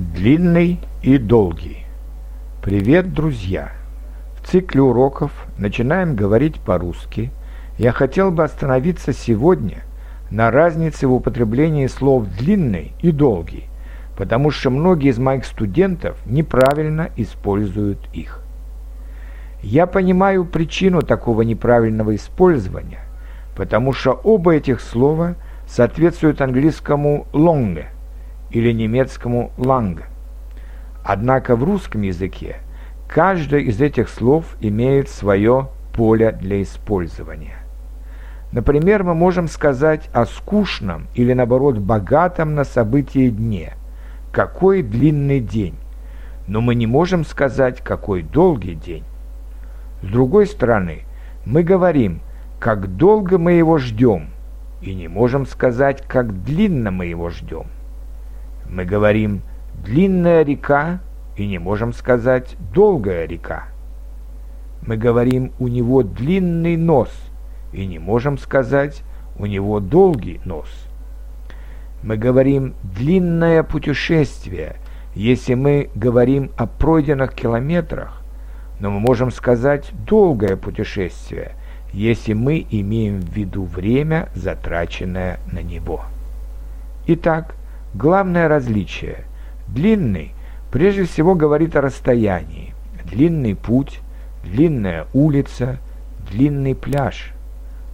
Длинный и долгий. Привет, друзья! В цикле уроков «Начинаем говорить по-русски» я хотел бы остановиться сегодня на разнице в употреблении слов «длинный» и «долгий», потому что многие из моих студентов неправильно используют их. Я понимаю причину такого неправильного использования, потому что оба этих слова соответствуют английскому «long», или немецкому «lang». Однако в русском языке каждое из этих слов имеет свое поле для использования. Например, мы можем сказать о скучном или, наоборот, богатом на события дне. Какой длинный день. Но мы не можем сказать, какой долгий день. С другой стороны, мы говорим, как долго мы его ждем, и не можем сказать, как длинно мы его ждем. Мы говорим «длинная река» и не можем сказать «долгая река». Мы говорим «у него длинный нос» и не можем сказать «у него долгий нос». Мы говорим «длинное путешествие», если мы говорим о пройденных километрах, но мы можем сказать «долгое путешествие», если мы имеем в виду время, затраченное на него. Итак, Главное различие. Длинный прежде всего говорит о расстоянии. Длинный путь, длинная улица, длинный пляж.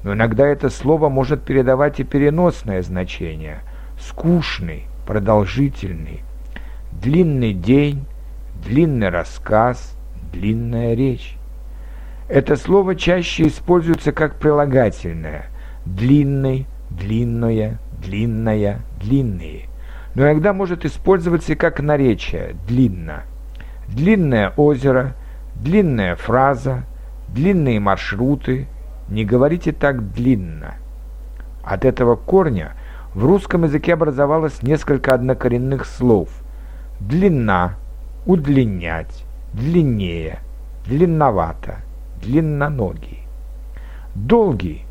Но иногда это слово может передавать и переносное значение. Скучный, продолжительный, длинный день, длинный рассказ, длинная речь. Это слово чаще используется как прилагательное. Длинный, длинное, длинная, длинные но иногда может использоваться и как наречие «длинно». Длинное озеро, длинная фраза, длинные маршруты. Не говорите так длинно. От этого корня в русском языке образовалось несколько однокоренных слов. Длина, удлинять, длиннее, длинновато, длинноногий. Долгий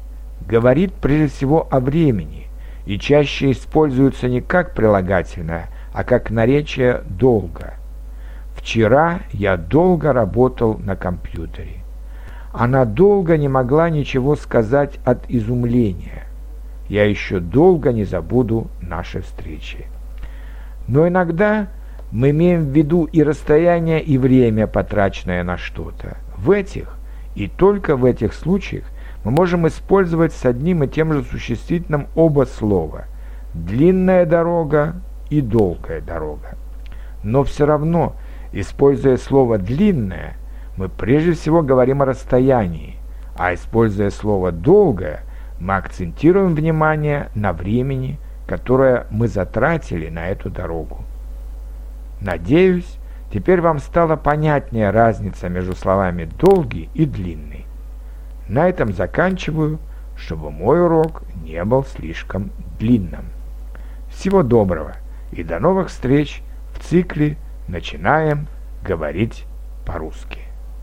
говорит прежде всего о времени, и чаще используются не как прилагательное, а как наречие «долго». Вчера я долго работал на компьютере. Она долго не могла ничего сказать от изумления. Я еще долго не забуду наши встречи. Но иногда мы имеем в виду и расстояние, и время, потраченное на что-то. В этих и только в этих случаях мы можем использовать с одним и тем же существительным оба слова «длинная дорога» и «долгая дорога». Но все равно, используя слово «длинная», мы прежде всего говорим о расстоянии, а используя слово «долгое», мы акцентируем внимание на времени, которое мы затратили на эту дорогу. Надеюсь, теперь вам стала понятнее разница между словами «долгий» и «длинный». На этом заканчиваю, чтобы мой урок не был слишком длинным. Всего доброго и до новых встреч в цикле «Начинаем говорить по-русски».